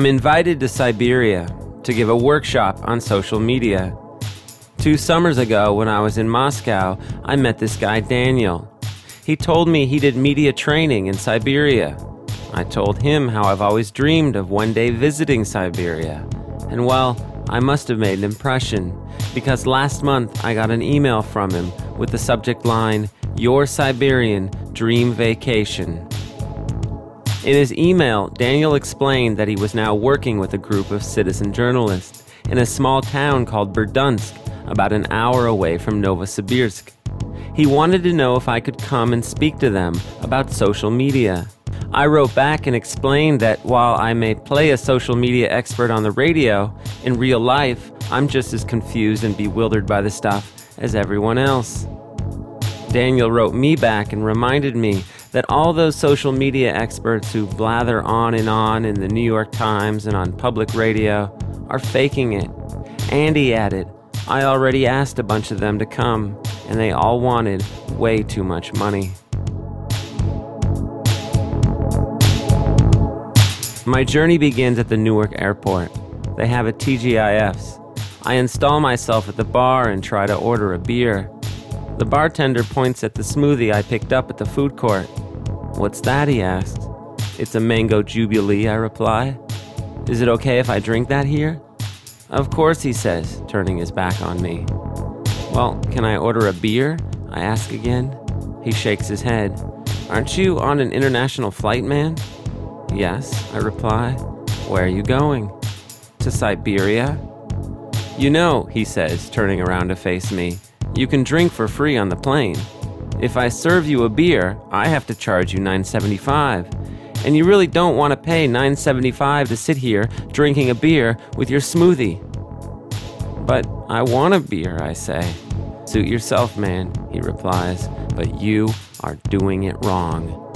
I'm invited to Siberia to give a workshop on social media. Two summers ago, when I was in Moscow, I met this guy, Daniel. He told me he did media training in Siberia. I told him how I've always dreamed of one day visiting Siberia. And well, I must have made an impression, because last month I got an email from him with the subject line, Your Siberian Dream Vacation. In his email, Daniel explained that he was now working with a group of citizen journalists in a small town called Berdunsk, about an hour away from Novosibirsk. He wanted to know if I could come and speak to them about social media. I wrote back and explained that while I may play a social media expert on the radio, in real life, I'm just as confused and bewildered by the stuff as everyone else. Daniel wrote me back and reminded me that all those social media experts who blather on and on in the New York Times and on public radio are faking it. Andy added, I already asked a bunch of them to come, and they all wanted way too much money. My journey begins at the Newark airport. They have a TGIFs. I install myself at the bar and try to order a beer. The bartender points at the smoothie I picked up at the food court. What's that? he asks. It's a mango jubilee, I reply. Is it okay if I drink that here? Of course, he says, turning his back on me. Well, can I order a beer? I ask again. He shakes his head. Aren't you on an international flight, man? Yes, I reply. Where are you going? To Siberia? You know, he says, turning around to face me, you can drink for free on the plane. If I serve you a beer, I have to charge you 9.75. And you really don't want to pay 9.75 to sit here drinking a beer with your smoothie. But I want a beer, I say. Suit yourself, man, he replies, but you are doing it wrong.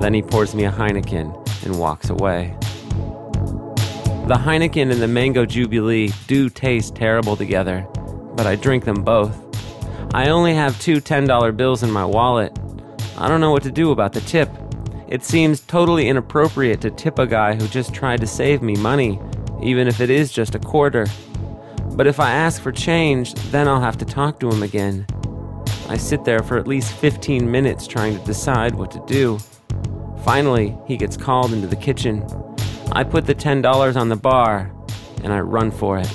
Then he pours me a Heineken and walks away. The Heineken and the Mango Jubilee do taste terrible together, but I drink them both. I only have two $10 bills in my wallet. I don't know what to do about the tip. It seems totally inappropriate to tip a guy who just tried to save me money, even if it is just a quarter. But if I ask for change, then I'll have to talk to him again. I sit there for at least 15 minutes trying to decide what to do. Finally, he gets called into the kitchen. I put the $10 on the bar and I run for it.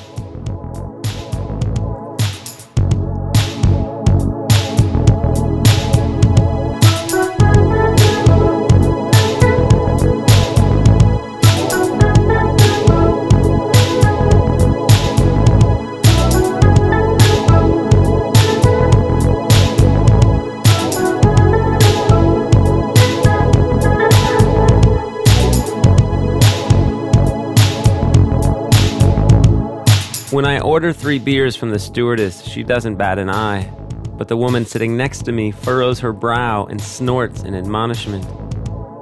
When I order three beers from the stewardess, she doesn't bat an eye. But the woman sitting next to me furrows her brow and snorts in admonishment.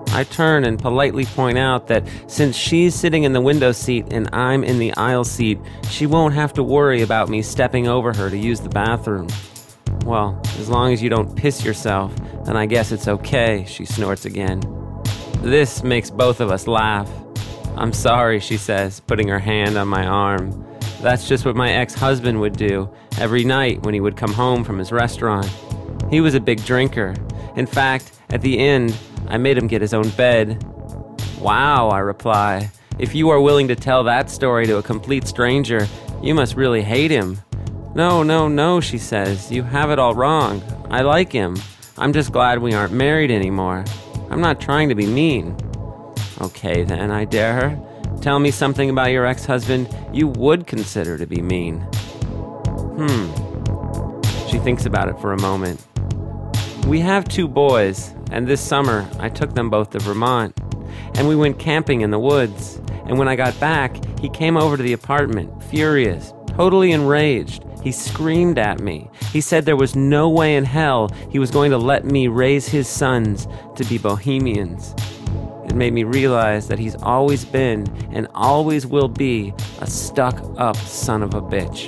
I turn and politely point out that since she's sitting in the window seat and I'm in the aisle seat, she won't have to worry about me stepping over her to use the bathroom. Well, as long as you don't piss yourself, then I guess it's okay, she snorts again. This makes both of us laugh. I'm sorry, she says, putting her hand on my arm. That's just what my ex husband would do every night when he would come home from his restaurant. He was a big drinker. In fact, at the end, I made him get his own bed. Wow, I reply. If you are willing to tell that story to a complete stranger, you must really hate him. No, no, no, she says. You have it all wrong. I like him. I'm just glad we aren't married anymore. I'm not trying to be mean. Okay, then, I dare her. Tell me something about your ex husband you would consider to be mean. Hmm. She thinks about it for a moment. We have two boys, and this summer I took them both to Vermont. And we went camping in the woods. And when I got back, he came over to the apartment, furious, totally enraged. He screamed at me. He said there was no way in hell he was going to let me raise his sons to be bohemians. Made me realize that he's always been and always will be a stuck up son of a bitch.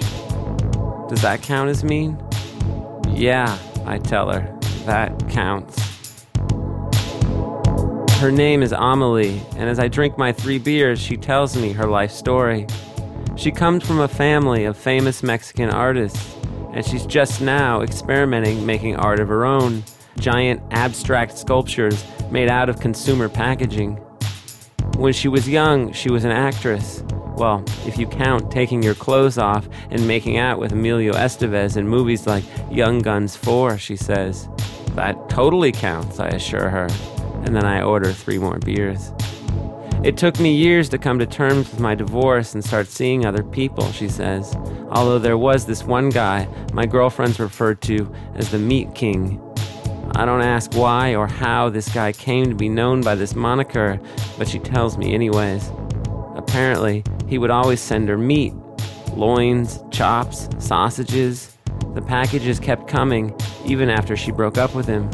Does that count as mean? Yeah, I tell her. That counts. Her name is Amelie, and as I drink my three beers, she tells me her life story. She comes from a family of famous Mexican artists, and she's just now experimenting making art of her own giant abstract sculptures made out of consumer packaging. When she was young, she was an actress. Well, if you count taking your clothes off and making out with Emilio Estevez in movies like Young Guns 4, she says. That totally counts, I assure her. And then I order three more beers. It took me years to come to terms with my divorce and start seeing other people, she says. Although there was this one guy my girlfriends referred to as the Meat King. I don't ask why or how this guy came to be known by this moniker, but she tells me anyways. Apparently, he would always send her meat loins, chops, sausages. The packages kept coming even after she broke up with him.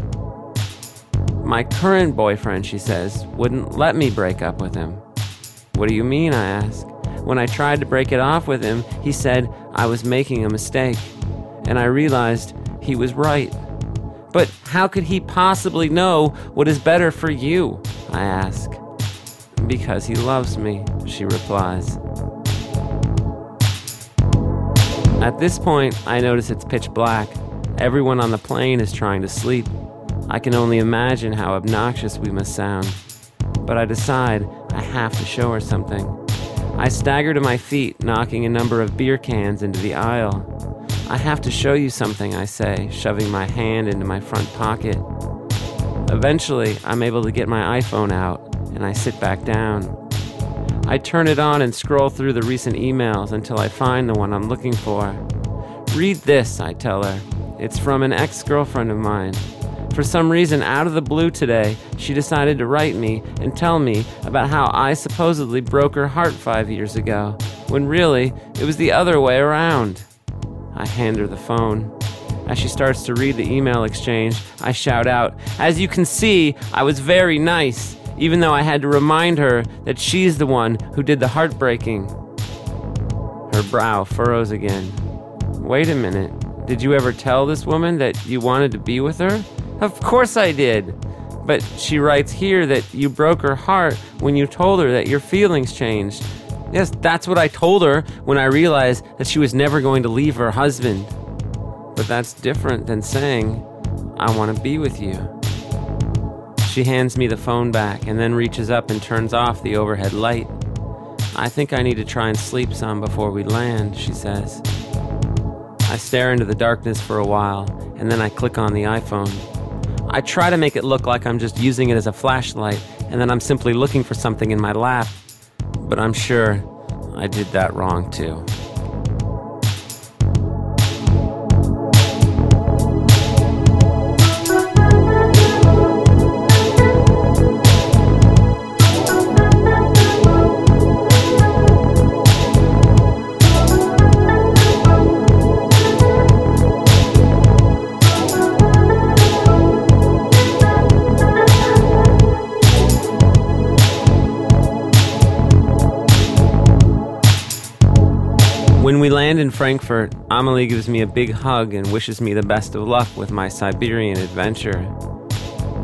My current boyfriend, she says, wouldn't let me break up with him. What do you mean? I ask. When I tried to break it off with him, he said I was making a mistake. And I realized he was right. But how could he possibly know what is better for you? I ask. Because he loves me, she replies. At this point, I notice it's pitch black. Everyone on the plane is trying to sleep. I can only imagine how obnoxious we must sound. But I decide I have to show her something. I stagger to my feet, knocking a number of beer cans into the aisle. I have to show you something, I say, shoving my hand into my front pocket. Eventually, I'm able to get my iPhone out, and I sit back down. I turn it on and scroll through the recent emails until I find the one I'm looking for. Read this, I tell her. It's from an ex girlfriend of mine. For some reason, out of the blue today, she decided to write me and tell me about how I supposedly broke her heart five years ago, when really, it was the other way around. I hand her the phone. As she starts to read the email exchange, I shout out, As you can see, I was very nice, even though I had to remind her that she's the one who did the heartbreaking. Her brow furrows again. Wait a minute. Did you ever tell this woman that you wanted to be with her? Of course I did. But she writes here that you broke her heart when you told her that your feelings changed Yes, that's what I told her when I realized that she was never going to leave her husband. But that's different than saying, I want to be with you. She hands me the phone back and then reaches up and turns off the overhead light. I think I need to try and sleep some before we land, she says. I stare into the darkness for a while and then I click on the iPhone. I try to make it look like I'm just using it as a flashlight and then I'm simply looking for something in my lap but I'm sure I did that wrong too. Land in Frankfurt, Amelie gives me a big hug and wishes me the best of luck with my Siberian adventure.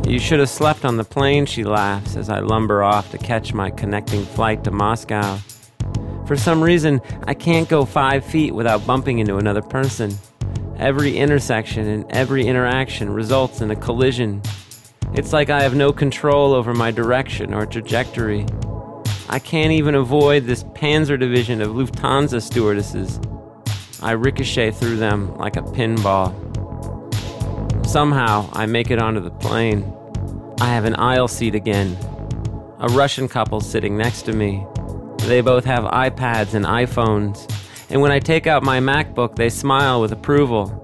You should have slept on the plane, she laughs as I lumber off to catch my connecting flight to Moscow. For some reason, I can't go five feet without bumping into another person. Every intersection and every interaction results in a collision. It's like I have no control over my direction or trajectory. I can't even avoid this Panzer Division of Lufthansa stewardesses. I ricochet through them like a pinball. Somehow, I make it onto the plane. I have an aisle seat again. A Russian couple sitting next to me. They both have iPads and iPhones. And when I take out my MacBook, they smile with approval.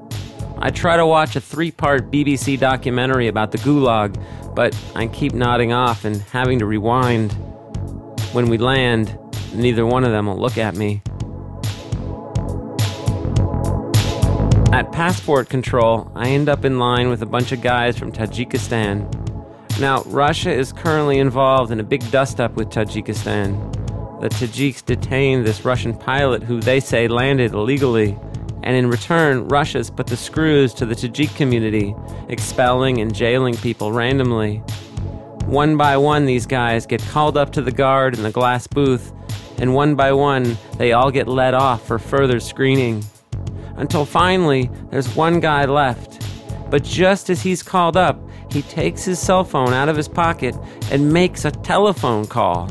I try to watch a three part BBC documentary about the Gulag, but I keep nodding off and having to rewind. When we land, neither one of them will look at me. At passport control, I end up in line with a bunch of guys from Tajikistan. Now, Russia is currently involved in a big dust up with Tajikistan. The Tajiks detained this Russian pilot who they say landed illegally, and in return, Russia's put the screws to the Tajik community, expelling and jailing people randomly. One by one, these guys get called up to the guard in the glass booth, and one by one, they all get let off for further screening. Until finally, there's one guy left. But just as he's called up, he takes his cell phone out of his pocket and makes a telephone call.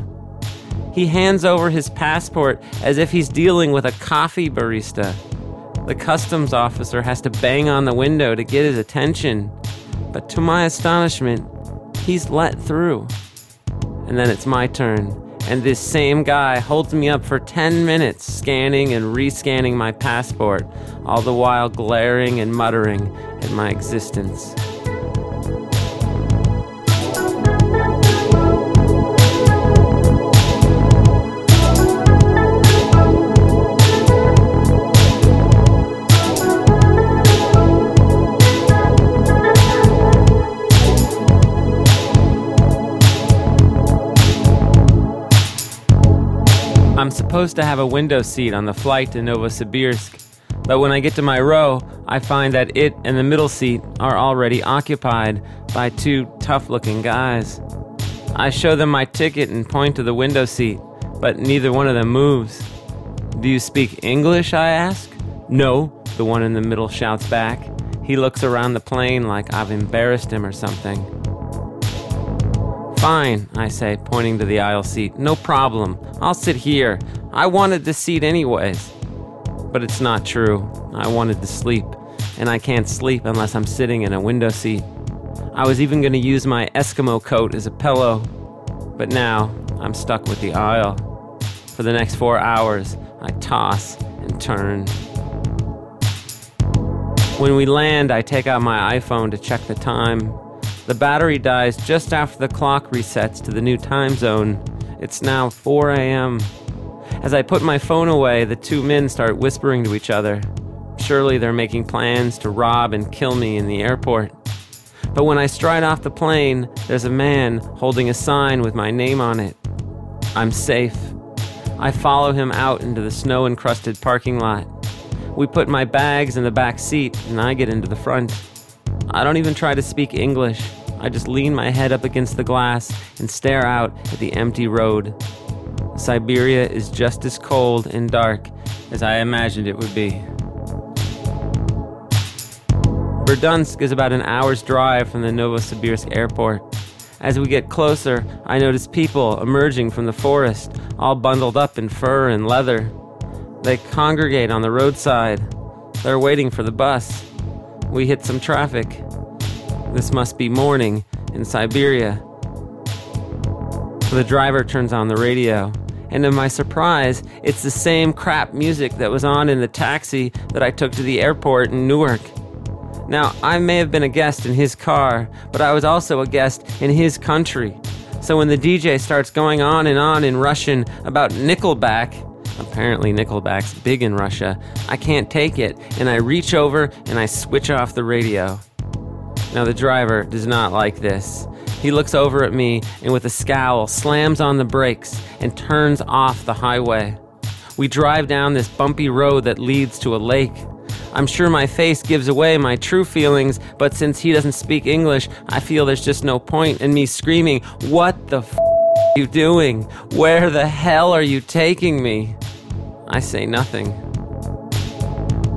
He hands over his passport as if he's dealing with a coffee barista. The customs officer has to bang on the window to get his attention, but to my astonishment, he's let through. And then it's my turn, and this same guy holds me up for 10 minutes, scanning and rescanning my passport, all the while glaring and muttering at my existence. I'm supposed to have a window seat on the flight to Novosibirsk, but when I get to my row, I find that it and the middle seat are already occupied by two tough looking guys. I show them my ticket and point to the window seat, but neither one of them moves. Do you speak English? I ask. No, the one in the middle shouts back. He looks around the plane like I've embarrassed him or something. Fine, I say, pointing to the aisle seat. No problem. I'll sit here. I wanted the seat anyways. But it's not true. I wanted to sleep, and I can't sleep unless I'm sitting in a window seat. I was even going to use my Eskimo coat as a pillow, but now I'm stuck with the aisle. For the next four hours, I toss and turn. When we land, I take out my iPhone to check the time. The battery dies just after the clock resets to the new time zone. It's now 4 a.m. As I put my phone away, the two men start whispering to each other. Surely they're making plans to rob and kill me in the airport. But when I stride off the plane, there's a man holding a sign with my name on it. I'm safe. I follow him out into the snow encrusted parking lot. We put my bags in the back seat, and I get into the front. I don't even try to speak English. I just lean my head up against the glass and stare out at the empty road. Siberia is just as cold and dark as I imagined it would be. Berdunsk is about an hour's drive from the Novosibirsk airport. As we get closer, I notice people emerging from the forest, all bundled up in fur and leather. They congregate on the roadside. They're waiting for the bus. We hit some traffic. This must be morning in Siberia. The driver turns on the radio, and to my surprise, it's the same crap music that was on in the taxi that I took to the airport in Newark. Now, I may have been a guest in his car, but I was also a guest in his country. So when the DJ starts going on and on in Russian about Nickelback, apparently Nickelback's big in Russia, I can't take it, and I reach over and I switch off the radio. Now, the driver does not like this. He looks over at me and, with a scowl, slams on the brakes and turns off the highway. We drive down this bumpy road that leads to a lake. I'm sure my face gives away my true feelings, but since he doesn't speak English, I feel there's just no point in me screaming, What the f you doing? Where the hell are you taking me? I say nothing.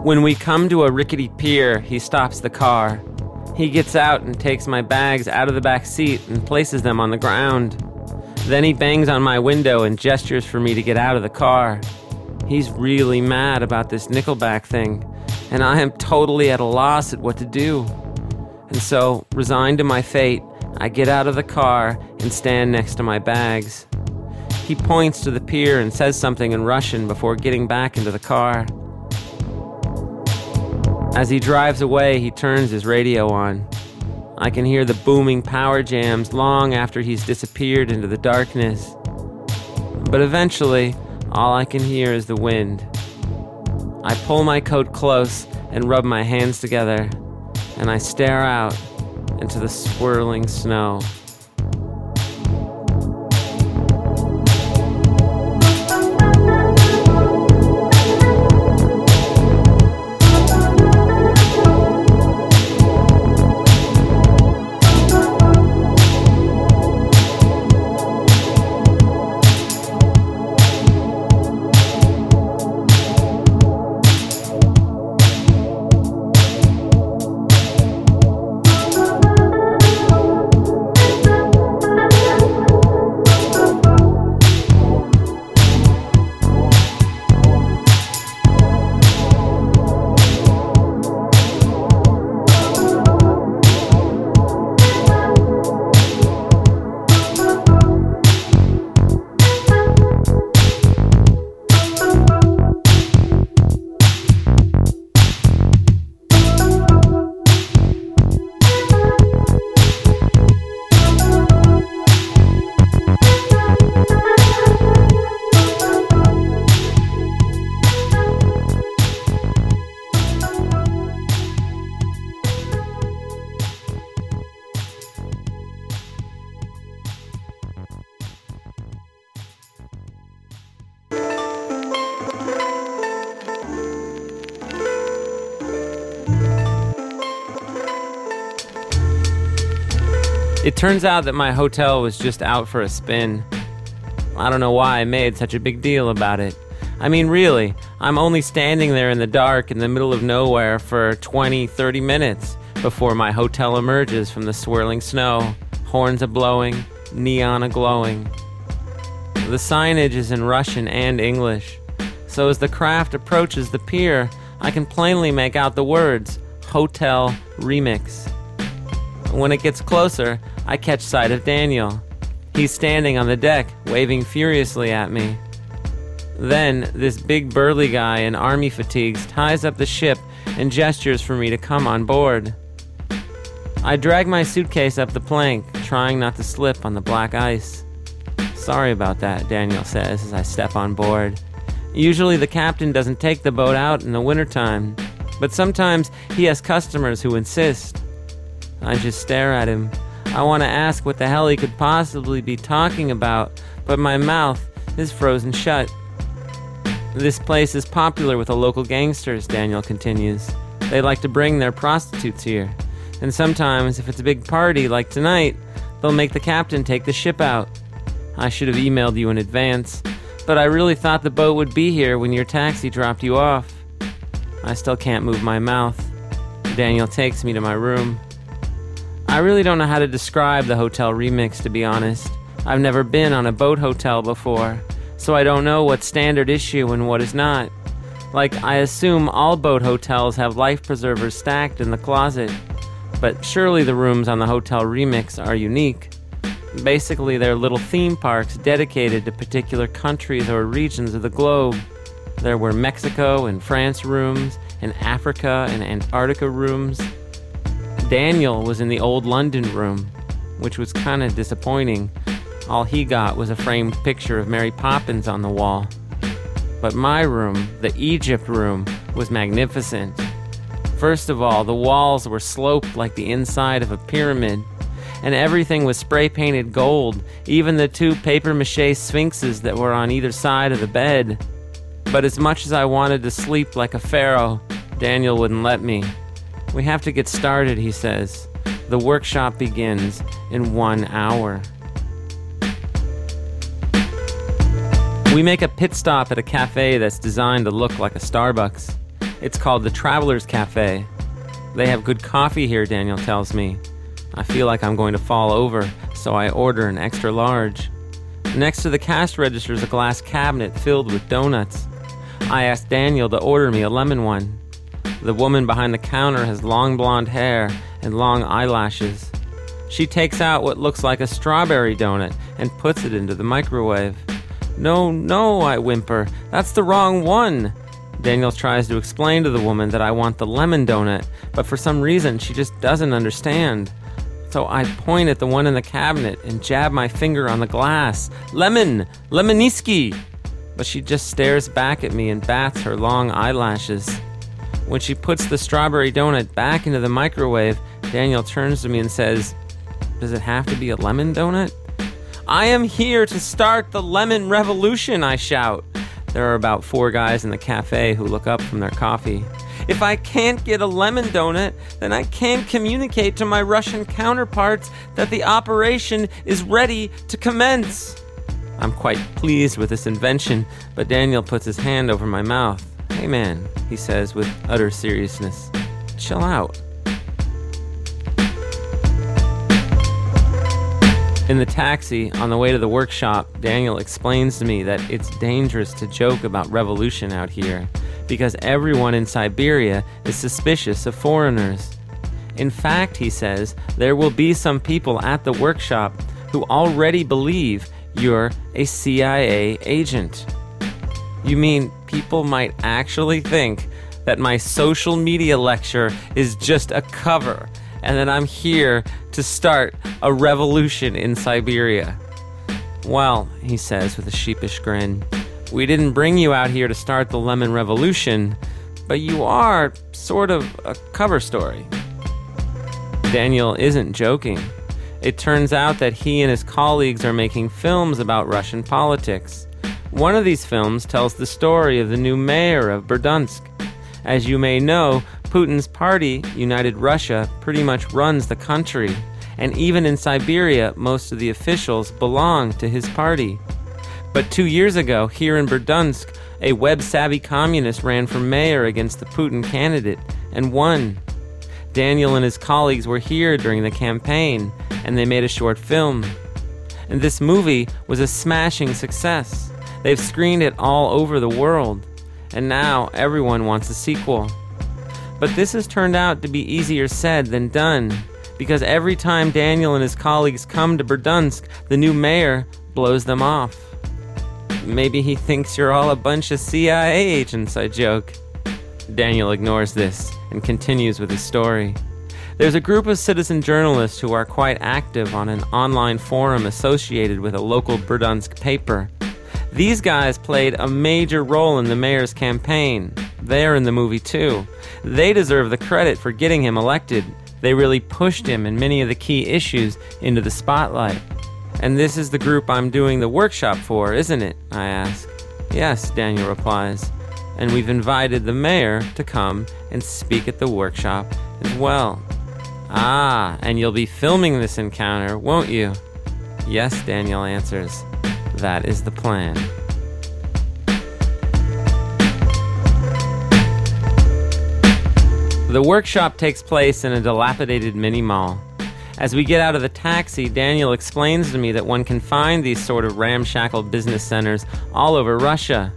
When we come to a rickety pier, he stops the car. He gets out and takes my bags out of the back seat and places them on the ground. Then he bangs on my window and gestures for me to get out of the car. He's really mad about this Nickelback thing, and I am totally at a loss at what to do. And so, resigned to my fate, I get out of the car and stand next to my bags. He points to the pier and says something in Russian before getting back into the car. As he drives away, he turns his radio on. I can hear the booming power jams long after he's disappeared into the darkness. But eventually, all I can hear is the wind. I pull my coat close and rub my hands together, and I stare out into the swirling snow. Turns out that my hotel was just out for a spin. I don't know why I made such a big deal about it. I mean, really, I'm only standing there in the dark in the middle of nowhere for 20, 30 minutes before my hotel emerges from the swirling snow, horns a blowing, neon a glowing. The signage is in Russian and English, so as the craft approaches the pier, I can plainly make out the words Hotel Remix. When it gets closer, I catch sight of Daniel. He's standing on the deck, waving furiously at me. Then, this big burly guy in army fatigues ties up the ship and gestures for me to come on board. I drag my suitcase up the plank, trying not to slip on the black ice. Sorry about that, Daniel says as I step on board. Usually the captain doesn't take the boat out in the wintertime, but sometimes he has customers who insist. I just stare at him. I want to ask what the hell he could possibly be talking about, but my mouth is frozen shut. This place is popular with the local gangsters, Daniel continues. They like to bring their prostitutes here. And sometimes, if it's a big party like tonight, they'll make the captain take the ship out. I should have emailed you in advance, but I really thought the boat would be here when your taxi dropped you off. I still can't move my mouth. Daniel takes me to my room. I really don't know how to describe the hotel remix, to be honest. I've never been on a boat hotel before so I don't know what's standard issue and what is not. Like, I assume all boat hotels have life preservers stacked in the closet, but surely the rooms on the hotel remix are unique. Basically, they're little theme parks dedicated to particular countries or regions of the globe. There were Mexico and France rooms, and Africa and Antarctica rooms. Daniel was in the old London room, which was kind of disappointing all he got was a framed picture of Mary Poppins on the wall. But my room, the Egypt room, was magnificent. First of all, the walls were sloped like the inside of a pyramid, and everything was spray painted gold, even the two paper mache sphinxes that were on either side of the bed. But as much as I wanted to sleep like a pharaoh, Daniel wouldn't let me. We have to get started, he says. The workshop begins in one hour. We make a pit stop at a cafe that's designed to look like a Starbucks. It's called the Traveler's Cafe. They have good coffee here, Daniel tells me. I feel like I'm going to fall over, so I order an extra large. Next to the cash register is a glass cabinet filled with donuts. I ask Daniel to order me a lemon one. The woman behind the counter has long blonde hair and long eyelashes. She takes out what looks like a strawberry donut and puts it into the microwave. No, no, I whimper. That's the wrong one. Daniel tries to explain to the woman that I want the lemon donut, but for some reason she just doesn't understand. So I point at the one in the cabinet and jab my finger on the glass. Lemon! Lemoniski! But she just stares back at me and bats her long eyelashes. When she puts the strawberry donut back into the microwave, Daniel turns to me and says, Does it have to be a lemon donut? I am here to start the lemon revolution, I shout. There are about four guys in the cafe who look up from their coffee. If I can't get a lemon donut, then I can't communicate to my Russian counterparts that the operation is ready to commence. I'm quite pleased with this invention, but Daniel puts his hand over my mouth. Hey man, he says with utter seriousness, chill out. In the taxi on the way to the workshop, Daniel explains to me that it's dangerous to joke about revolution out here because everyone in Siberia is suspicious of foreigners. In fact, he says, there will be some people at the workshop who already believe you're a CIA agent. You mean people might actually think that my social media lecture is just a cover and that I'm here to start a revolution in Siberia. Well, he says with a sheepish grin, we didn't bring you out here to start the Lemon Revolution, but you are sort of a cover story. Daniel isn't joking. It turns out that he and his colleagues are making films about Russian politics. One of these films tells the story of the new mayor of Berdyansk. As you may know, Putin's party, United Russia, pretty much runs the country. and even in Siberia, most of the officials belong to his party. But two years ago, here in Berdunsk, a web savvy communist ran for mayor against the Putin candidate and won. Daniel and his colleagues were here during the campaign, and they made a short film. And this movie was a smashing success. They've screened it all over the world, and now everyone wants a sequel. But this has turned out to be easier said than done, because every time Daniel and his colleagues come to Berdunsk, the new mayor blows them off. Maybe he thinks you're all a bunch of CIA agents, I joke. Daniel ignores this and continues with his story. There's a group of citizen journalists who are quite active on an online forum associated with a local Berdunsk paper. These guys played a major role in the mayor's campaign. They're in the movie too. They deserve the credit for getting him elected. They really pushed him and many of the key issues into the spotlight. And this is the group I'm doing the workshop for, isn't it? I ask. Yes, Daniel replies. And we've invited the mayor to come and speak at the workshop as well. Ah, and you'll be filming this encounter, won't you? Yes, Daniel answers. That is the plan. The workshop takes place in a dilapidated mini mall. As we get out of the taxi, Daniel explains to me that one can find these sort of ramshackle business centers all over Russia.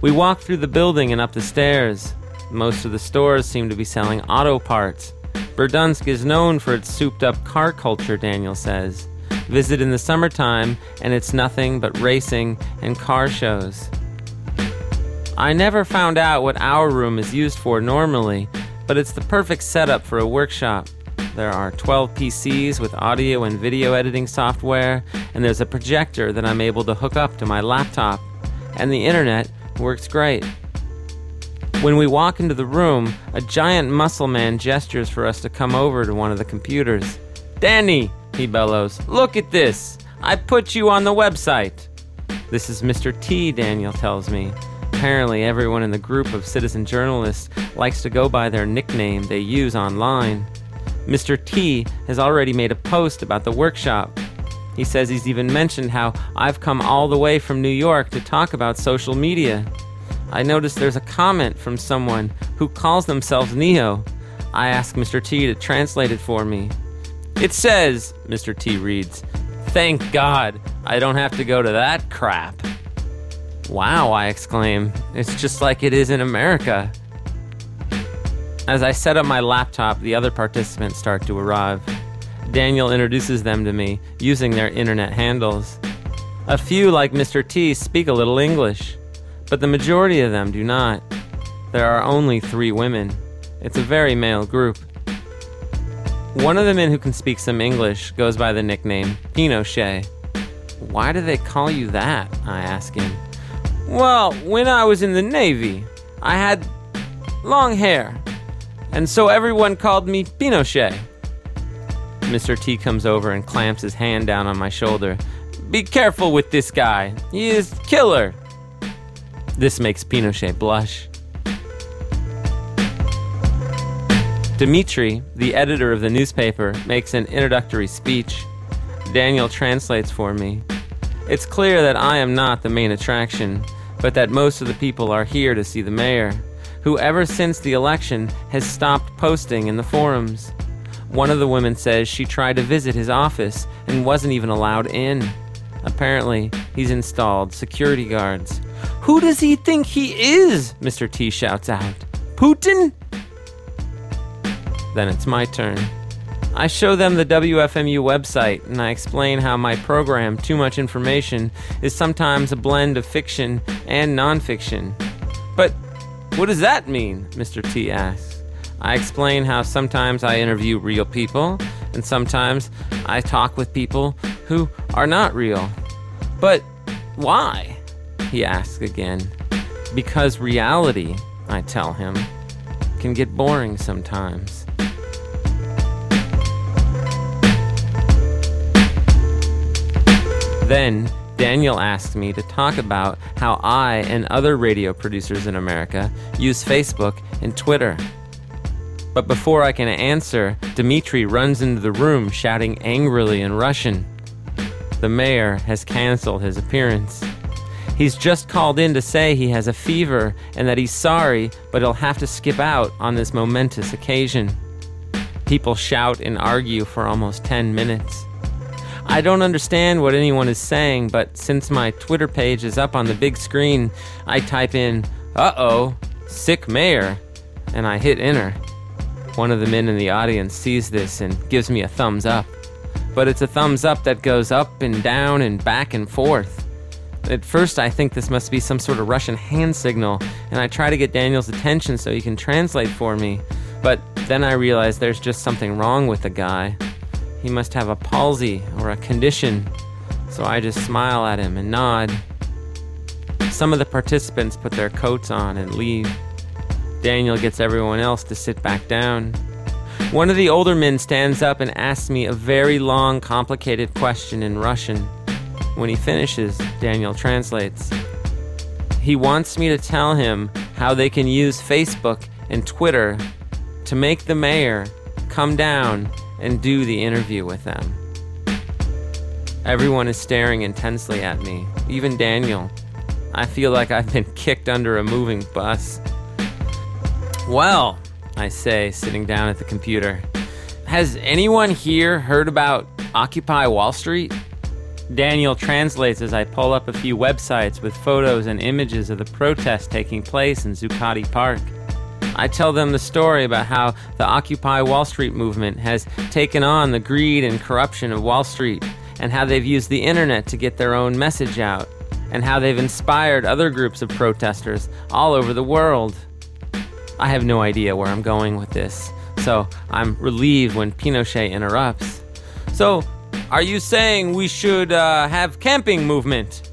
We walk through the building and up the stairs. Most of the stores seem to be selling auto parts. Berdunsk is known for its souped up car culture, Daniel says. Visit in the summertime, and it's nothing but racing and car shows. I never found out what our room is used for normally, but it's the perfect setup for a workshop. There are 12 PCs with audio and video editing software, and there's a projector that I'm able to hook up to my laptop. And the internet works great. When we walk into the room, a giant muscle man gestures for us to come over to one of the computers. Danny, he bellows, look at this! I put you on the website! This is Mr. T, Daniel tells me. Apparently, everyone in the group of citizen journalists likes to go by their nickname they use online. Mr. T has already made a post about the workshop. He says he's even mentioned how I've come all the way from New York to talk about social media. I notice there's a comment from someone who calls themselves Neo. I ask Mr. T to translate it for me. It says, Mr. T reads, Thank God I don't have to go to that crap. Wow, I exclaim. It's just like it is in America. As I set up my laptop, the other participants start to arrive. Daniel introduces them to me using their internet handles. A few, like Mr. T, speak a little English, but the majority of them do not. There are only three women. It's a very male group. One of the men who can speak some English goes by the nickname Pinochet. Why do they call you that? I ask him. Well, when I was in the Navy, I had long hair and so everyone called me Pinochet. Mr. T comes over and clamps his hand down on my shoulder. Be careful with this guy. He is killer. This makes Pinochet blush. Dmitri, the editor of the newspaper, makes an introductory speech. Daniel translates for me. It's clear that I am not the main attraction, but that most of the people are here to see the mayor who ever since the election has stopped posting in the forums. One of the women says she tried to visit his office and wasn't even allowed in. Apparently, he's installed security guards. Who does he think he is? Mr. T shouts out. Putin? Then it's my turn. I show them the WFMU website and I explain how my program, Too Much Information, is sometimes a blend of fiction and nonfiction. But what does that mean? Mr. T asks. I explain how sometimes I interview real people, and sometimes I talk with people who are not real. But why? He asks again. Because reality, I tell him, can get boring sometimes. Then Daniel asked me to talk about how I and other radio producers in America use Facebook and Twitter. But before I can answer, Dmitri runs into the room shouting angrily in Russian. The mayor has canceled his appearance. He's just called in to say he has a fever and that he's sorry, but he'll have to skip out on this momentous occasion. People shout and argue for almost 10 minutes. I don't understand what anyone is saying, but since my Twitter page is up on the big screen, I type in, uh oh, sick mayor, and I hit enter. One of the men in the audience sees this and gives me a thumbs up. But it's a thumbs up that goes up and down and back and forth. At first, I think this must be some sort of Russian hand signal, and I try to get Daniel's attention so he can translate for me. But then I realize there's just something wrong with the guy. He must have a palsy or a condition. So I just smile at him and nod. Some of the participants put their coats on and leave. Daniel gets everyone else to sit back down. One of the older men stands up and asks me a very long, complicated question in Russian. When he finishes, Daniel translates. He wants me to tell him how they can use Facebook and Twitter to make the mayor come down and do the interview with them. Everyone is staring intensely at me, even Daniel. I feel like I've been kicked under a moving bus. Well, I say, sitting down at the computer, has anyone here heard about Occupy Wall Street? Daniel translates as I pull up a few websites with photos and images of the protest taking place in Zuccotti Park. I tell them the story about how the Occupy Wall Street movement has taken on the greed and corruption of Wall Street, and how they've used the internet to get their own message out, and how they've inspired other groups of protesters all over the world. I have no idea where I'm going with this, so I'm relieved when Pinochet interrupts. So, are you saying we should uh, have camping movement?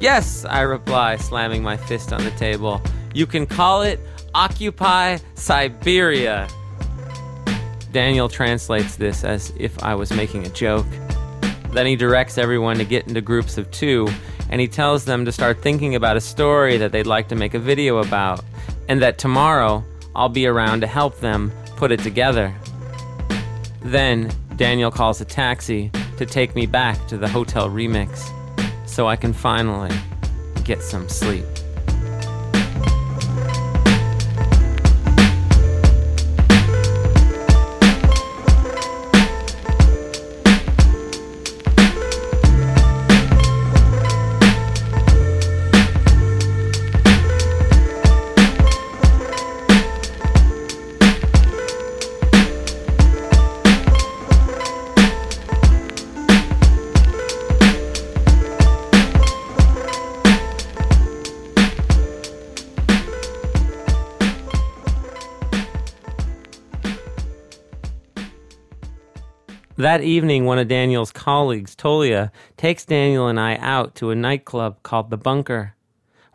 Yes, I reply, slamming my fist on the table. You can call it Occupy Siberia. Daniel translates this as if I was making a joke. Then he directs everyone to get into groups of two, and he tells them to start thinking about a story that they'd like to make a video about, and that tomorrow I'll be around to help them put it together. Then Daniel calls a taxi to take me back to the Hotel Remix so I can finally get some sleep. That evening, one of Daniel's colleagues, Tolia, takes Daniel and I out to a nightclub called The Bunker.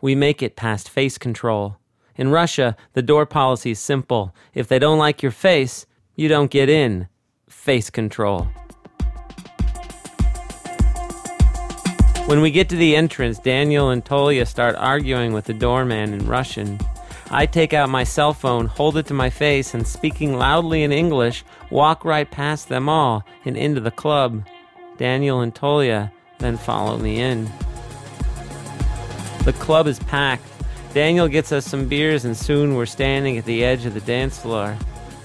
We make it past face control. In Russia, the door policy is simple. If they don't like your face, you don't get in. Face control. When we get to the entrance, Daniel and Tolia start arguing with the doorman in Russian. I take out my cell phone, hold it to my face, and speaking loudly in English, walk right past them all and into the club. Daniel and Tolia then follow me in. The club is packed. Daniel gets us some beers, and soon we're standing at the edge of the dance floor.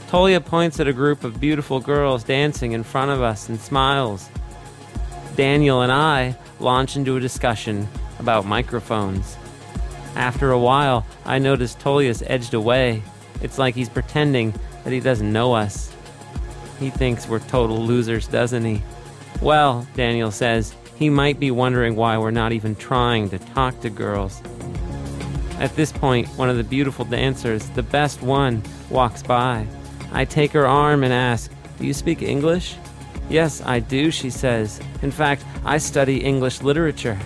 Tolia points at a group of beautiful girls dancing in front of us and smiles. Daniel and I launch into a discussion about microphones. After a while, I notice Tolia's edged away. It's like he's pretending that he doesn't know us. He thinks we're total losers, doesn't he? Well, Daniel says, he might be wondering why we're not even trying to talk to girls. At this point, one of the beautiful dancers, the best one, walks by. I take her arm and ask, Do you speak English? Yes, I do, she says. In fact, I study English literature.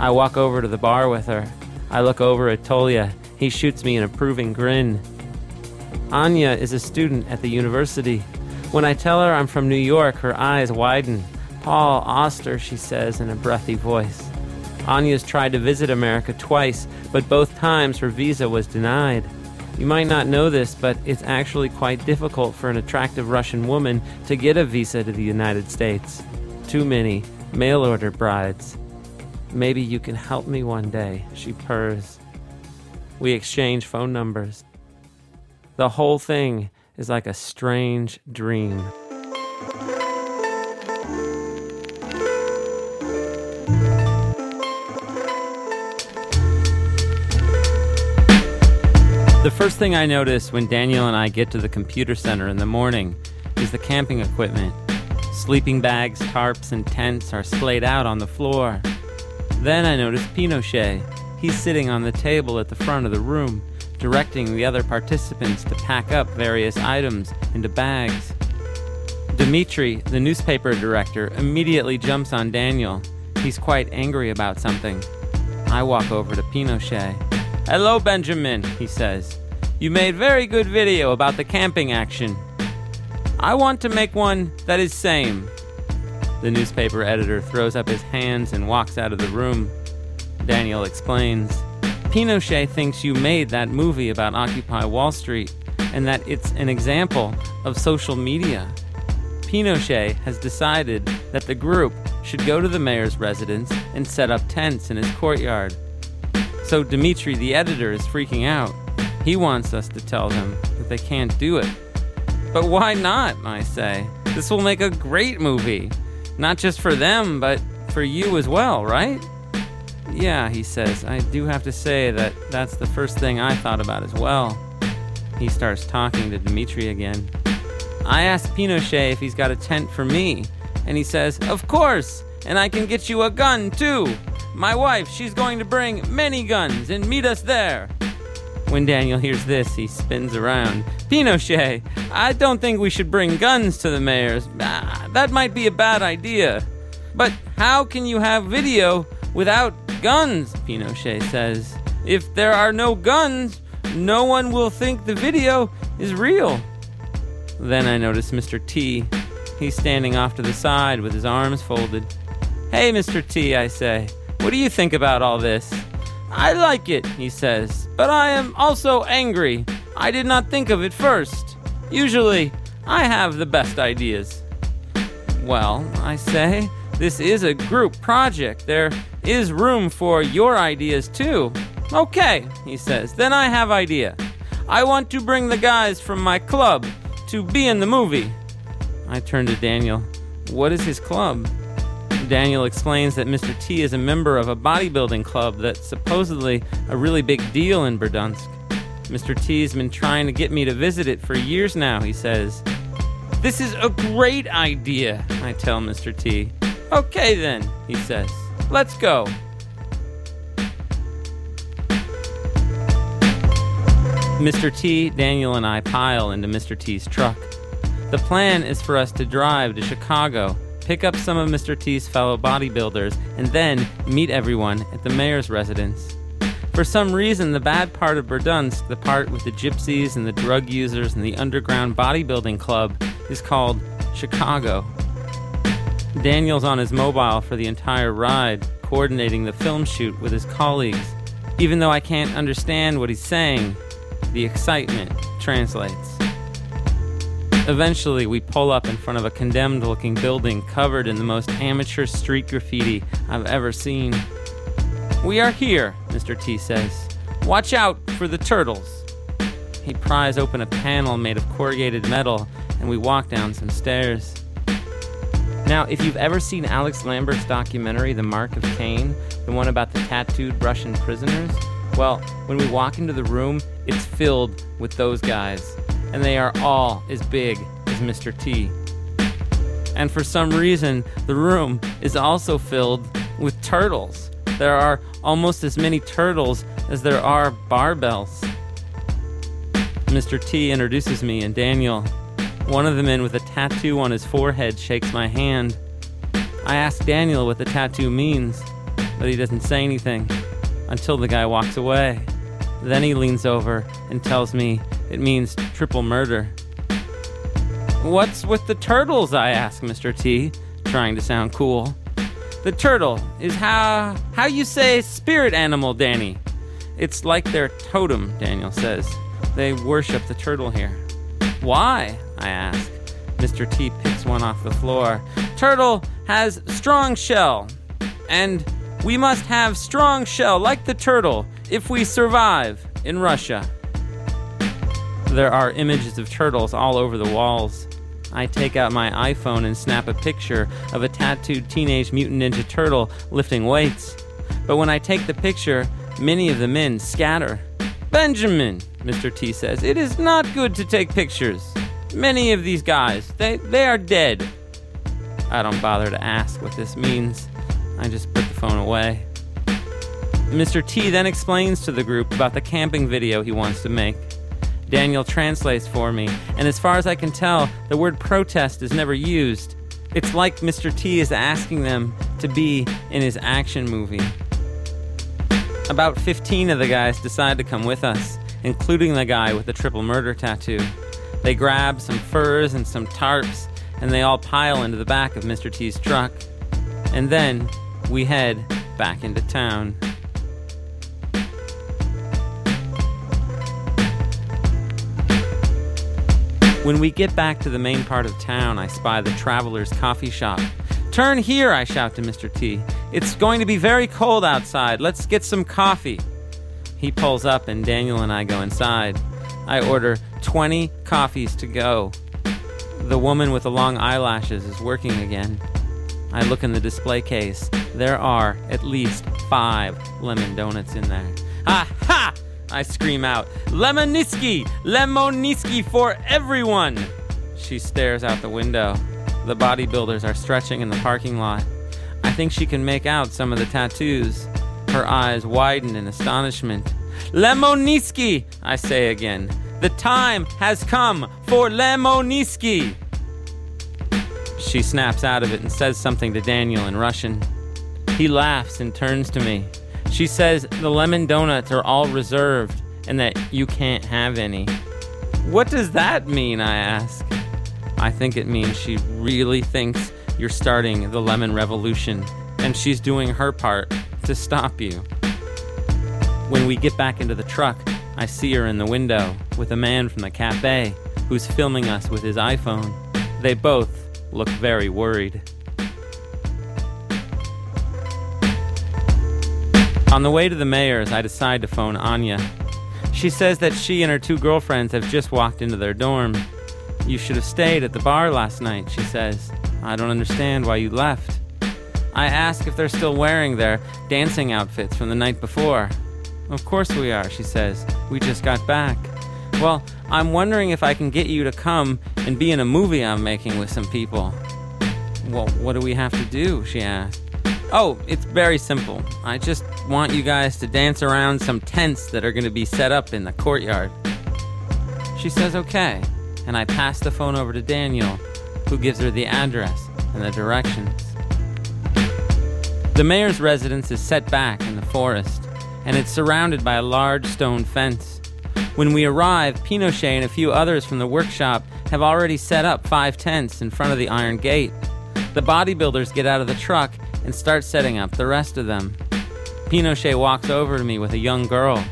I walk over to the bar with her. I look over at Tolia. He shoots me an approving grin. Anya is a student at the university. When I tell her I'm from New York, her eyes widen. Paul Auster, she says in a breathy voice. Anya's tried to visit America twice, but both times her visa was denied. You might not know this, but it's actually quite difficult for an attractive Russian woman to get a visa to the United States. Too many mail order brides. Maybe you can help me one day, she purrs. We exchange phone numbers. The whole thing is like a strange dream. The first thing I notice when Daniel and I get to the computer center in the morning is the camping equipment. Sleeping bags, tarps, and tents are splayed out on the floor. Then I notice Pinochet. He's sitting on the table at the front of the room, directing the other participants to pack up various items into bags. Dmitri, the newspaper director, immediately jumps on Daniel. He's quite angry about something. I walk over to Pinochet. Hello, Benjamin, he says. You made very good video about the camping action. I want to make one that is same. The newspaper editor throws up his hands and walks out of the room. Daniel explains. Pinochet thinks you made that movie about Occupy Wall Street and that it's an example of social media. Pinochet has decided that the group should go to the mayor's residence and set up tents in his courtyard. So Dmitri, the editor, is freaking out. He wants us to tell them that they can't do it. But why not, I say? This will make a great movie. Not just for them, but for you as well, right? Yeah, he says, I do have to say that that's the first thing I thought about as well. He starts talking to Dmitri again. I ask Pinochet if he's got a tent for me, and he says, Of course, and I can get you a gun too. My wife, she's going to bring many guns and meet us there. When Daniel hears this, he spins around. Pinochet, I don't think we should bring guns to the mayor's. Ah, that might be a bad idea. But how can you have video without guns? Pinochet says. If there are no guns, no one will think the video is real. Then I notice Mr. T. He's standing off to the side with his arms folded. Hey, Mr. T, I say. What do you think about all this? I like it, he says, but I am also angry. I did not think of it first. Usually, I have the best ideas. Well, I say, this is a group project. There is room for your ideas too. Okay, he says, then I have idea. I want to bring the guys from my club to be in the movie. I turn to Daniel. What is his club? Daniel explains that Mr. T is a member of a bodybuilding club that's supposedly a really big deal in Berdunsk. Mr. T's been trying to get me to visit it for years now, he says. This is a great idea, I tell Mr. T. Okay then, he says. Let's go. Mr. T, Daniel, and I pile into Mr. T's truck. The plan is for us to drive to Chicago pick up some of Mr. T's fellow bodybuilders, and then meet everyone at the mayor's residence. For some reason, the bad part of Berdunsk, the part with the gypsies and the drug users and the underground bodybuilding club, is called Chicago. Daniel's on his mobile for the entire ride, coordinating the film shoot with his colleagues. Even though I can't understand what he's saying, the excitement translates. Eventually, we pull up in front of a condemned looking building covered in the most amateur street graffiti I've ever seen. We are here, Mr. T says. Watch out for the turtles. He pries open a panel made of corrugated metal, and we walk down some stairs. Now, if you've ever seen Alix Lambert's documentary, The Mark of Cain, the one about the tattooed Russian prisoners, well, when we walk into the room, it's filled with those guys and they are all as big as Mr. T. And for some reason, the room is also filled with turtles. There are almost as many turtles as there are barbells. Mr. T introduces me and Daniel. One of the men with a tattoo on his forehead shakes my hand. I ask Daniel what the tattoo means, but he doesn't say anything until the guy walks away. Then he leans over and tells me it means triple murder. What's with the turtles? I ask Mr. T, trying to sound cool. The turtle is how how you say spirit animal, Danny. It's like their totem, Daniel says. They worship the turtle here. Why? I ask. Mr. T picks one off the floor. Turtle has strong shell. And we must have strong shell like the turtle if we survive in Russia. There are images of turtles all over the walls. I take out my iPhone and snap a picture of a tattooed Teenage Mutant Ninja Turtle lifting weights. But when I take the picture, many of the men scatter. Benjamin, Mr. T says, it is not good to take pictures. Many of these guys, they, they are dead. I don't bother to ask what this means. I just put the phone away. Mr. T then explains to the group about the camping video he wants to make. Daniel translates for me, and as far as I can tell, the word protest is never used. It's like Mr. T is asking them to be in his action movie. About 15 of the guys decide to come with us, including the guy with the triple murder tattoo. They grab some furs and some tarps, and they all pile into the back of Mr. T's truck. And then we head back into town. When we get back to the main part of town, I spy the Traveler's Coffee Shop. Turn here, I shout to Mr. T. It's going to be very cold outside. Let's get some coffee. He pulls up, and Daniel and I go inside. I order 20 coffees to go. The woman with the long eyelashes is working again. I look in the display case. There are at least five lemon donuts in there. Ah, ha ha! I scream out, Lemoniski! Lemoniski for everyone! She stares out the window. The bodybuilders are stretching in the parking lot. I think she can make out some of the tattoos. Her eyes widen in astonishment. Lemoniski! I say again. The time has come for Lemoniski! She snaps out of it and says something to Daniel in Russian. He laughs and turns to me. She says the lemon donuts are all reserved and that you can't have any. What does that mean? I ask. I think it means she really thinks you're starting the lemon revolution and she's doing her part to stop you. When we get back into the truck, I see her in the window with a man from the cafe who's filming us with his iPhone. They both look very worried. On the way to the mayor's, I decide to phone Anya. She says that she and her two girlfriends have just walked into their dorm. You should have stayed at the bar last night, she says. I don't understand why you left. I ask if they're still wearing their dancing outfits from the night before. Of course we are, she says. We just got back. Well, I'm wondering if I can get you to come and be in a movie I'm making with some people. Well, what do we have to do? She asked. Oh, it's very simple. I just want you guys to dance around some tents that are going to be set up in the courtyard. She says okay, and I pass the phone over to Daniel, who gives her the address and the directions. The mayor's residence is set back in the forest, and it's surrounded by a large stone fence. When we arrive, Pinochet and a few others from the workshop have already set up five tents in front of the iron gate. The bodybuilders get out of the truck and start setting up the rest of them. Pinochet walks over to me with a young girl.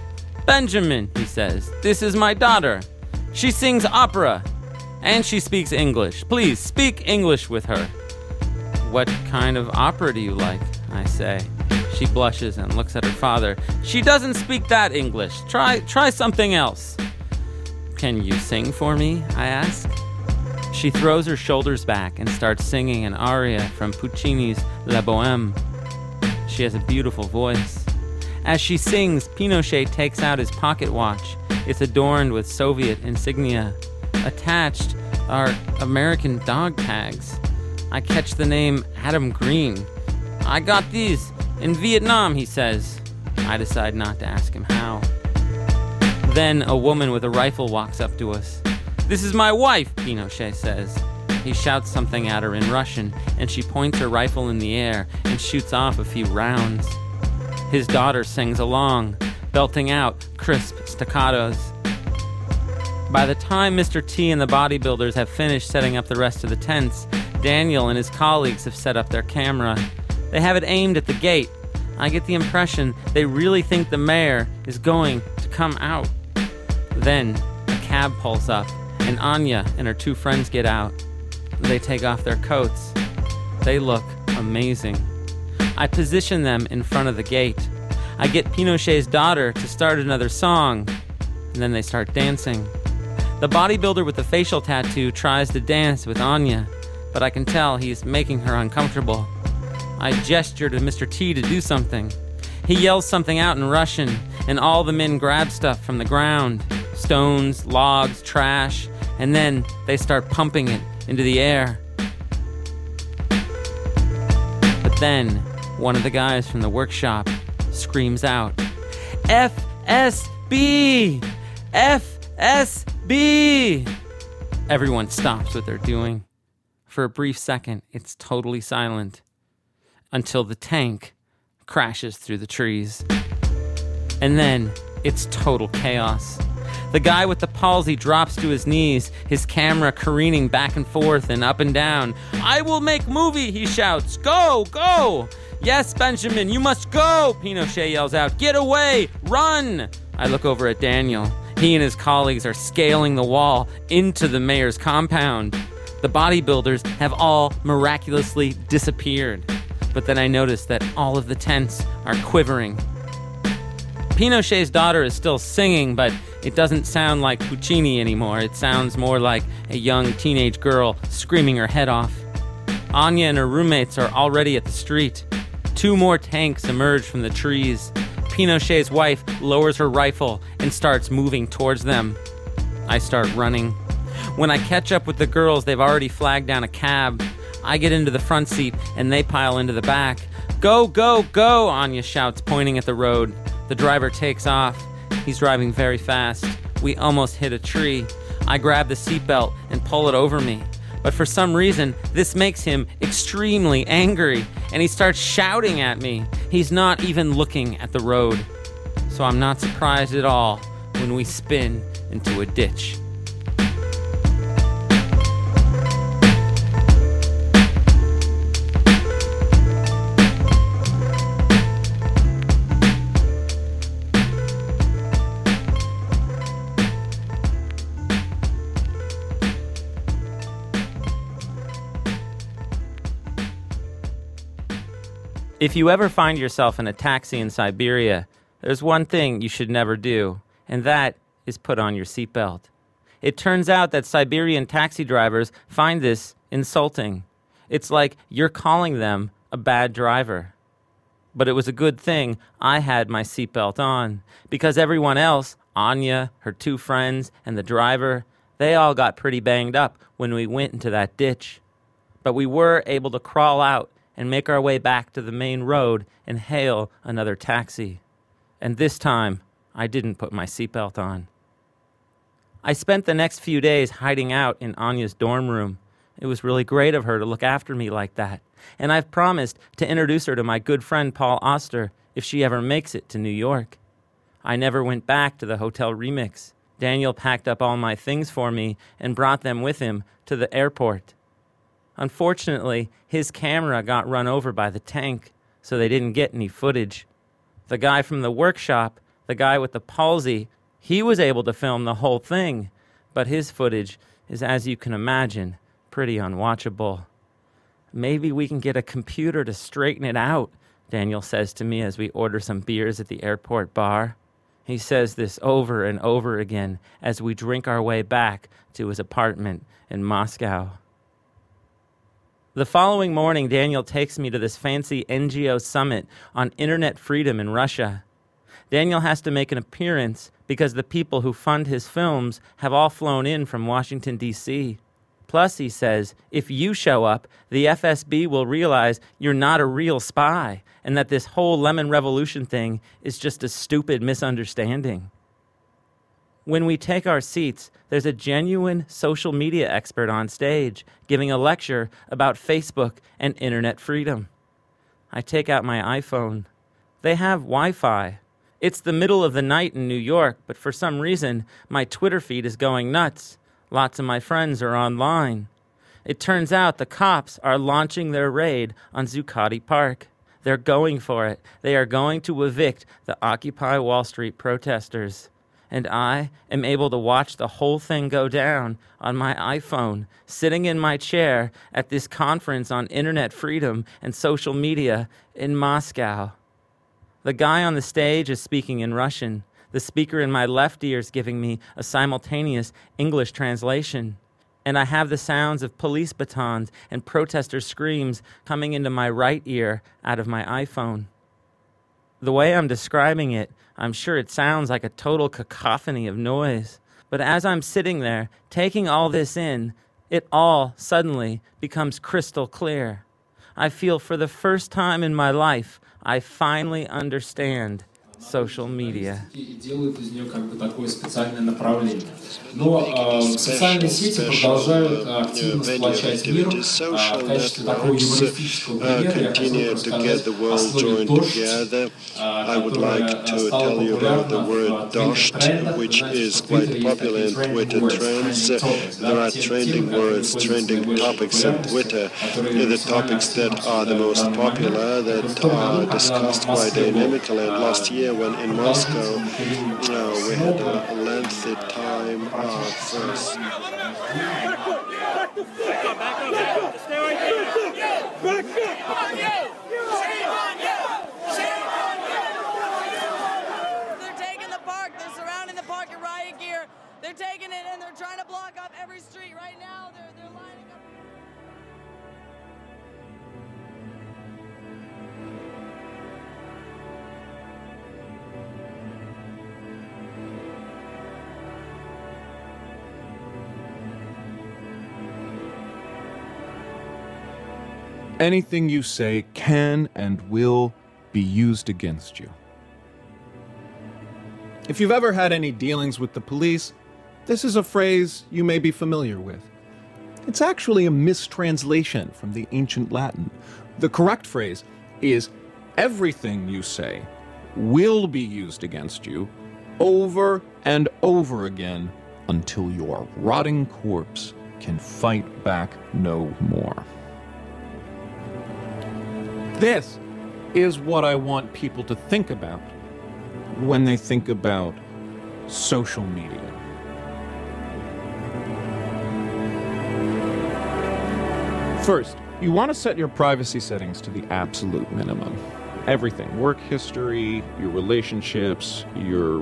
Benjamin, he says, this is my daughter. She sings opera and she speaks English. Please speak English with her. What kind of opera do you like? I say. She blushes and looks at her father. She doesn't speak that English. Try try something else. Can you sing for me? I ask. She throws her shoulders back and starts singing an aria from Puccini's La Boheme. She has a beautiful voice. As she sings, Pinochet takes out his pocket watch. It's adorned with Soviet insignia. Attached are American dog tags. I catch the name Adam Green. I got these in Vietnam, he says. I decide not to ask him how. Then a woman with a rifle walks up to us. This is my wife, Pinochet says. He shouts something at her in Russian, and she points her rifle in the air and shoots off a few rounds. His daughter sings along, belting out crisp staccatos. By the time Mr. T and the bodybuilders have finished setting up the rest of the tents, Daniel and his colleagues have set up their camera. They have it aimed at the gate. I get the impression they really think the mayor is going to come out. Then a cab pulls up, and Anya and her two friends get out. They take off their coats. They look amazing. I position them in front of the gate. I get Pinochet's daughter to start another song, and then they start dancing. The bodybuilder with the facial tattoo tries to dance with Anya, but I can tell he's making her uncomfortable. I gesture to Mr. T to do something. He yells something out in Russian, and all the men grab stuff from the ground stones, logs, trash, and then they start pumping it into the air. But then one of the guys from the workshop screams out, FSB! FSB! Everyone stops what they're doing. For a brief second, it's totally silent until the tank crashes through the trees. And then it's total chaos. The guy with the palsy drops to his knees, his camera careening back and forth and up and down. I will make movie, he shouts. Go, go! Yes, Benjamin, you must go, Pinochet yells out. Get away! Run! I look over at Daniel. He and his colleagues are scaling the wall into the mayor's compound. The bodybuilders have all miraculously disappeared. But then I notice that all of the tents are quivering. Pinochet's daughter is still singing, but it doesn't sound like Puccini anymore. It sounds more like a young teenage girl screaming her head off. Anya and her roommates are already at the street. Two more tanks emerge from the trees. Pinochet's wife lowers her rifle and starts moving towards them. I start running. When I catch up with the girls, they've already flagged down a cab. I get into the front seat and they pile into the back. Go, go, go, Anya shouts, pointing at the road. The driver takes off. He's driving very fast. We almost hit a tree. I grab the seatbelt and pull it over me. But for some reason, this makes him extremely angry, and he starts shouting at me. He's not even looking at the road. So I'm not surprised at all when we spin into a ditch. If you ever find yourself in a taxi in Siberia, there's one thing you should never do, and that is put on your seatbelt. It turns out that Siberian taxi drivers find this insulting. It's like you're calling them a bad driver. But it was a good thing I had my seatbelt on, because everyone else, Anya, her two friends, and the driver, they all got pretty banged up when we went into that ditch. But we were able to crawl out and make our way back to the main road and hail another taxi. And this time, I didn't put my seatbelt on. I spent the next few days hiding out in Anya's dorm room. It was really great of her to look after me like that. And I've promised to introduce her to my good friend Paul Auster if she ever makes it to New York. I never went back to the Hotel Remix. Daniel packed up all my things for me and brought them with him to the airport. Unfortunately, his camera got run over by the tank, so they didn't get any footage. The guy from the workshop, the guy with the palsy, he was able to film the whole thing, but his footage is, as you can imagine, pretty unwatchable. Maybe we can get a computer to straighten it out, Daniel says to me as we order some beers at the airport bar. He says this over and over again as we drink our way back to his apartment in Moscow. The following morning, Daniel takes me to this fancy NGO summit on internet freedom in Russia. Daniel has to make an appearance because the people who fund his films have all flown in from Washington, D.C. Plus, he says, if you show up, the FSB will realize you're not a real spy and that this whole Lemon Revolution thing is just a stupid misunderstanding. When we take our seats, there's a genuine social media expert on stage giving a lecture about Facebook and internet freedom. I take out my iPhone. They have Wi Fi. It's the middle of the night in New York, but for some reason, my Twitter feed is going nuts. Lots of my friends are online. It turns out the cops are launching their raid on Zuccotti Park. They're going for it. They are going to evict the Occupy Wall Street protesters. And I am able to watch the whole thing go down on my iPhone, sitting in my chair at this conference on internet freedom and social media in Moscow. The guy on the stage is speaking in Russian. The speaker in my left ear is giving me a simultaneous English translation. And I have the sounds of police batons and protester screams coming into my right ear out of my iPhone. The way I'm describing it, I'm sure it sounds like a total cacophony of noise. But as I'm sitting there, taking all this in, it all suddenly becomes crystal clear. I feel for the first time in my life, I finally understand social media. Social uh, uh, continue to get the world joined together. I would like to tell you about the word DOSHT, which is quite popular in Twitter trends. There are trending words, trending topics on Twitter. The topics that are the most popular, that are discussed quite dynamically. Last year, when in Moscow, uh, we had a lengthy time of first. They're taking the park. They're surrounding the park in riot gear. They're taking it and they're trying to block up every street right now. They're, they're Anything you say can and will be used against you. If you've ever had any dealings with the police, this is a phrase you may be familiar with. It's actually a mistranslation from the ancient Latin. The correct phrase is everything you say will be used against you over and over again until your rotting corpse can fight back no more. This is what I want people to think about when they think about social media. First, you want to set your privacy settings to the absolute minimum. Everything work history, your relationships, your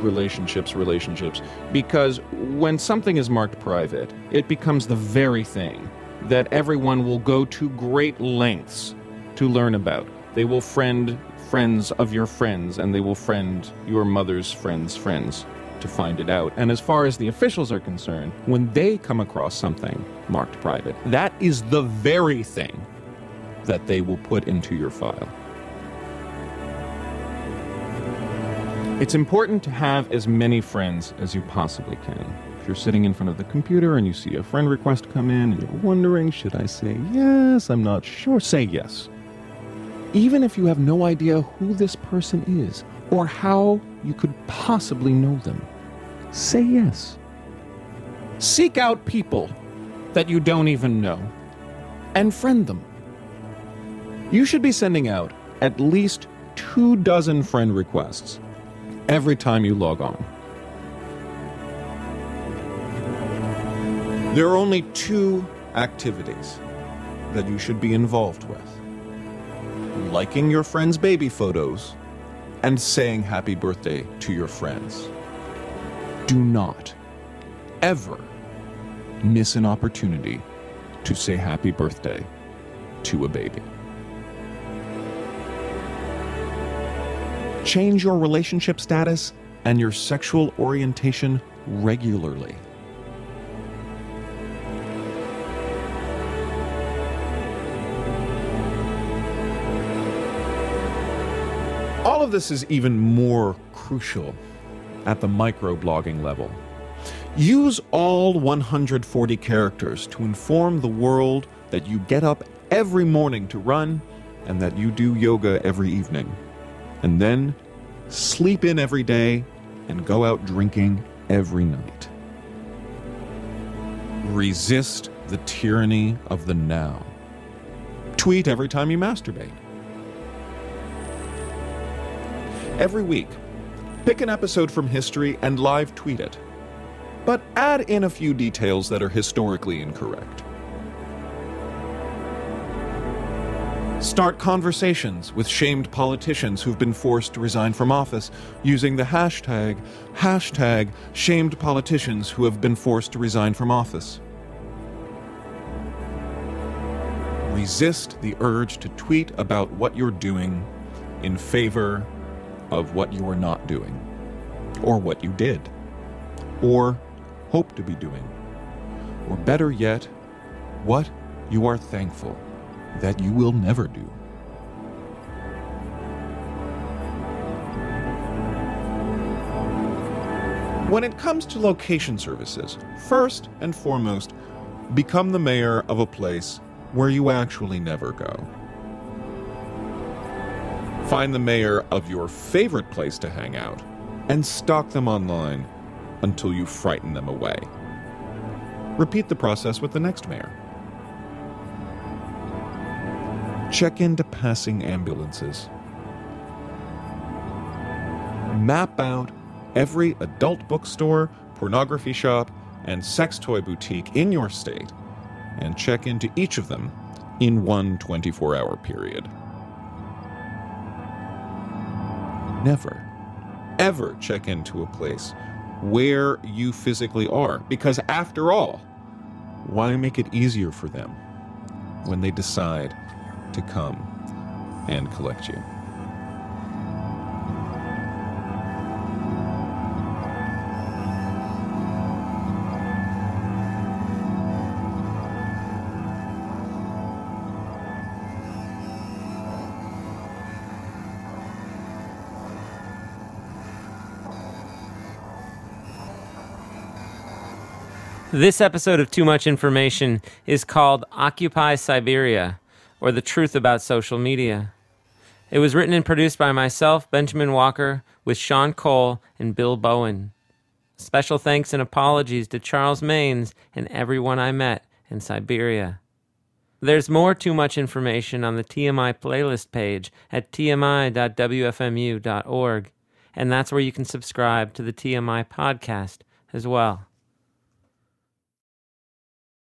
relationships, relationships. Because when something is marked private, it becomes the very thing that everyone will go to great lengths to learn about. They will friend friends of your friends, and they will friend your mother's friends' friends to find it out. And as far as the officials are concerned, when they come across something marked private, that is the very thing that they will put into your file. It's important to have as many friends as you possibly can. If you're sitting in front of the computer and you see a friend request come in and you're wondering, should I say yes? I'm not sure. Say yes. Even if you have no idea who this person is or how you could possibly know them, say yes. Seek out people that you don't even know and friend them. You should be sending out at least two dozen friend requests every time you log on. There are only two activities that you should be involved with liking your friends' baby photos and saying happy birthday to your friends. Do not ever miss an opportunity to say happy birthday to a baby. Change your relationship status and your sexual orientation regularly. Of this is even more crucial at the microblogging level. Use all 140 characters to inform the world that you get up every morning to run and that you do yoga every evening. And then sleep in every day and go out drinking every night. Resist the tyranny of the now. Tweet every time you masturbate. Every week, Pick an episode from history and live tweet it. But add in a few details that are historically incorrect. Start conversations with shamed politicians who've been forced to resign from office using the hashtag, hashtag shamed politicians who have been forced to resign from office. Resist the urge to tweet about what you're doing in favor of what you are not doing, or what you did, or hope to be doing, or better yet, what you are thankful that you will never do. When it comes to location services, first and foremost, become the mayor of a place where you actually never go. Find the mayor of your favorite place to hang out and stalk them online until you frighten them away. Repeat the process with the next mayor. Check into passing ambulances. Map out every adult bookstore, pornography shop, and sex toy boutique in your state and check into each of them in one 24 hour period. Never, ever check into a place where you physically are, because after all, why make it easier for them when they decide to come and collect you? This episode of Too Much Information is called Occupy Siberia, or The Truth About Social Media. It was written and produced by myself, Benjamin Walker, with Sean Cole and Bill Bowen. Special thanks and apologies to Charles Maines and everyone I met in Siberia. There's more Too Much Information on the TMI playlist page at tmi.wfmu.org, and that's where you can subscribe to the TMI podcast as well.